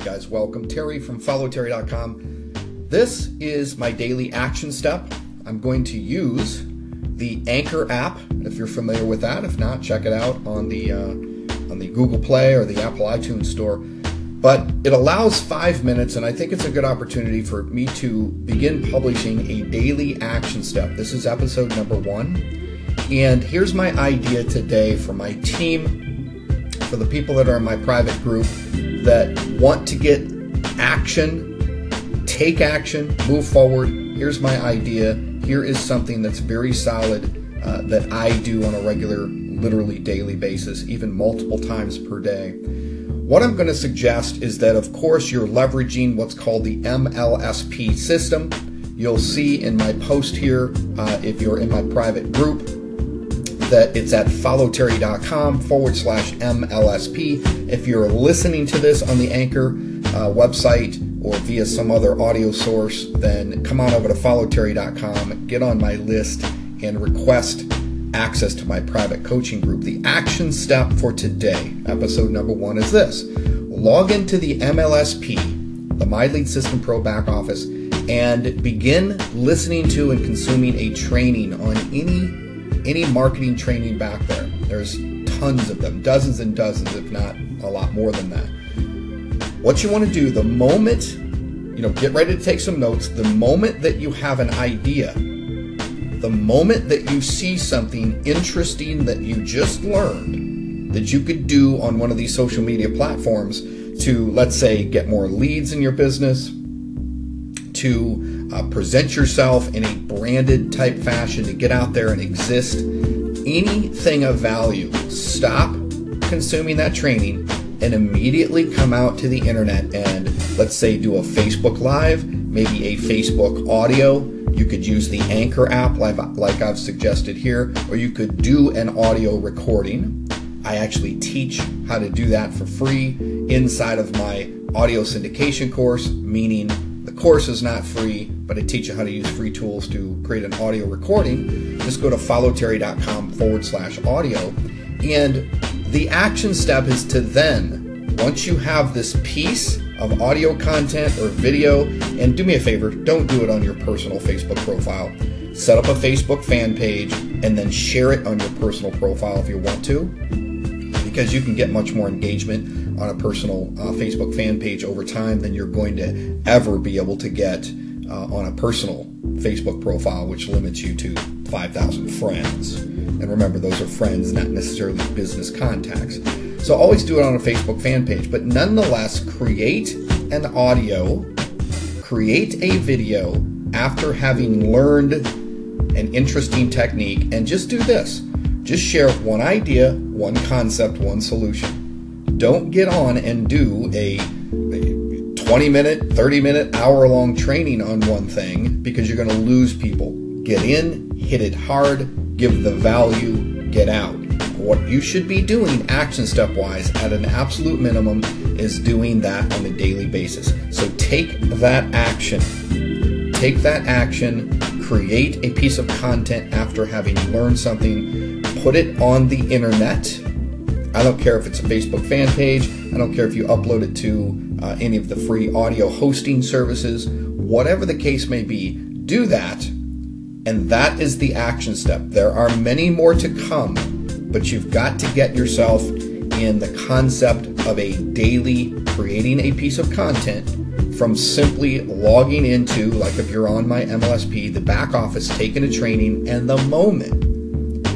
Hey guys, welcome. Terry from followterry.com. This is my daily action step. I'm going to use the Anchor app, if you're familiar with that. If not, check it out on the uh, on the Google Play or the Apple iTunes Store. But it allows five minutes, and I think it's a good opportunity for me to begin publishing a daily action step. This is episode number one. And here's my idea today for my team, for the people that are in my private group that want to get action, take action, move forward. Here's my idea. Here is something that's very solid uh, that I do on a regular, literally daily basis, even multiple times per day. What I'm going to suggest is that, of course, you're leveraging what's called the MLSP system. You'll see in my post here, uh, if you're in my private group, that it's at followterry.com forward slash MLSP. If you're listening to this on the Anchor uh, website or via some other audio source, then come on over to followterry.com, get on my list, and request access to my private coaching group. The action step for today, episode number one, is this log into the MLSP, the My Lead System Pro back office, and begin listening to and consuming a training on any any marketing training back there. There's tons of them, dozens and dozens, if not a lot more than that. What you want to do the moment, you know, get ready to take some notes. The moment that you have an idea, the moment that you see something interesting that you just learned that you could do on one of these social media platforms to, let's say, get more leads in your business, to uh, present yourself in a branded type fashion, to get out there and exist, anything of value, stop consuming that training and immediately come out to the internet and let's say do a Facebook Live, maybe a Facebook audio. You could use the Anchor app like, like I've suggested here, or you could do an audio recording. I actually teach how to do that for free inside of my audio syndication course, meaning the course is not free, but I teach you how to use free tools to create an audio recording. Just go to followterry.com forward slash audio. And the action step is to then, once you have this piece of audio content or video, and do me a favor, don't do it on your personal Facebook profile. Set up a Facebook fan page and then share it on your personal profile if you want to, because you can get much more engagement on a personal uh, Facebook fan page over time than you're going to ever be able to get uh, on a personal Facebook profile, which limits you to 5,000 friends. And remember, those are friends, not necessarily business contacts. So always do it on a Facebook fan page, but nonetheless, create an audio, create a video after having learned an interesting technique, and just do this. Just share one idea, one concept, one solution don't get on and do a, a 20 minute, 30 minute, hour long training on one thing because you're going to lose people. Get in, hit it hard, give the value, get out. What you should be doing action step wise at an absolute minimum is doing that on a daily basis. So take that action. Take that action, create a piece of content after having learned something, put it on the internet I don't care if it's a Facebook fan page. I don't care if you upload it to uh, any of the free audio hosting services. Whatever the case may be, do that. And that is the action step. There are many more to come, but you've got to get yourself in the concept of a daily creating a piece of content from simply logging into, like if you're on my MLSP, the back office, taking a training, and the moment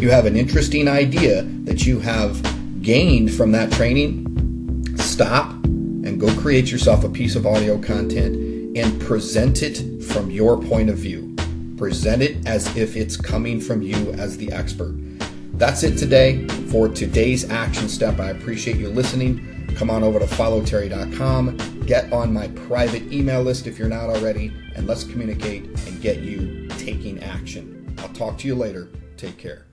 you have an interesting idea that you have gained from that training, stop and go create yourself a piece of audio content and present it from your point of view. Present it as if it's coming from you as the expert. That's it today for today's action step. I appreciate you listening. Come on over to followterry.com, get on my private email list if you're not already, and let's communicate and get you taking action. I'll talk to you later. Take care.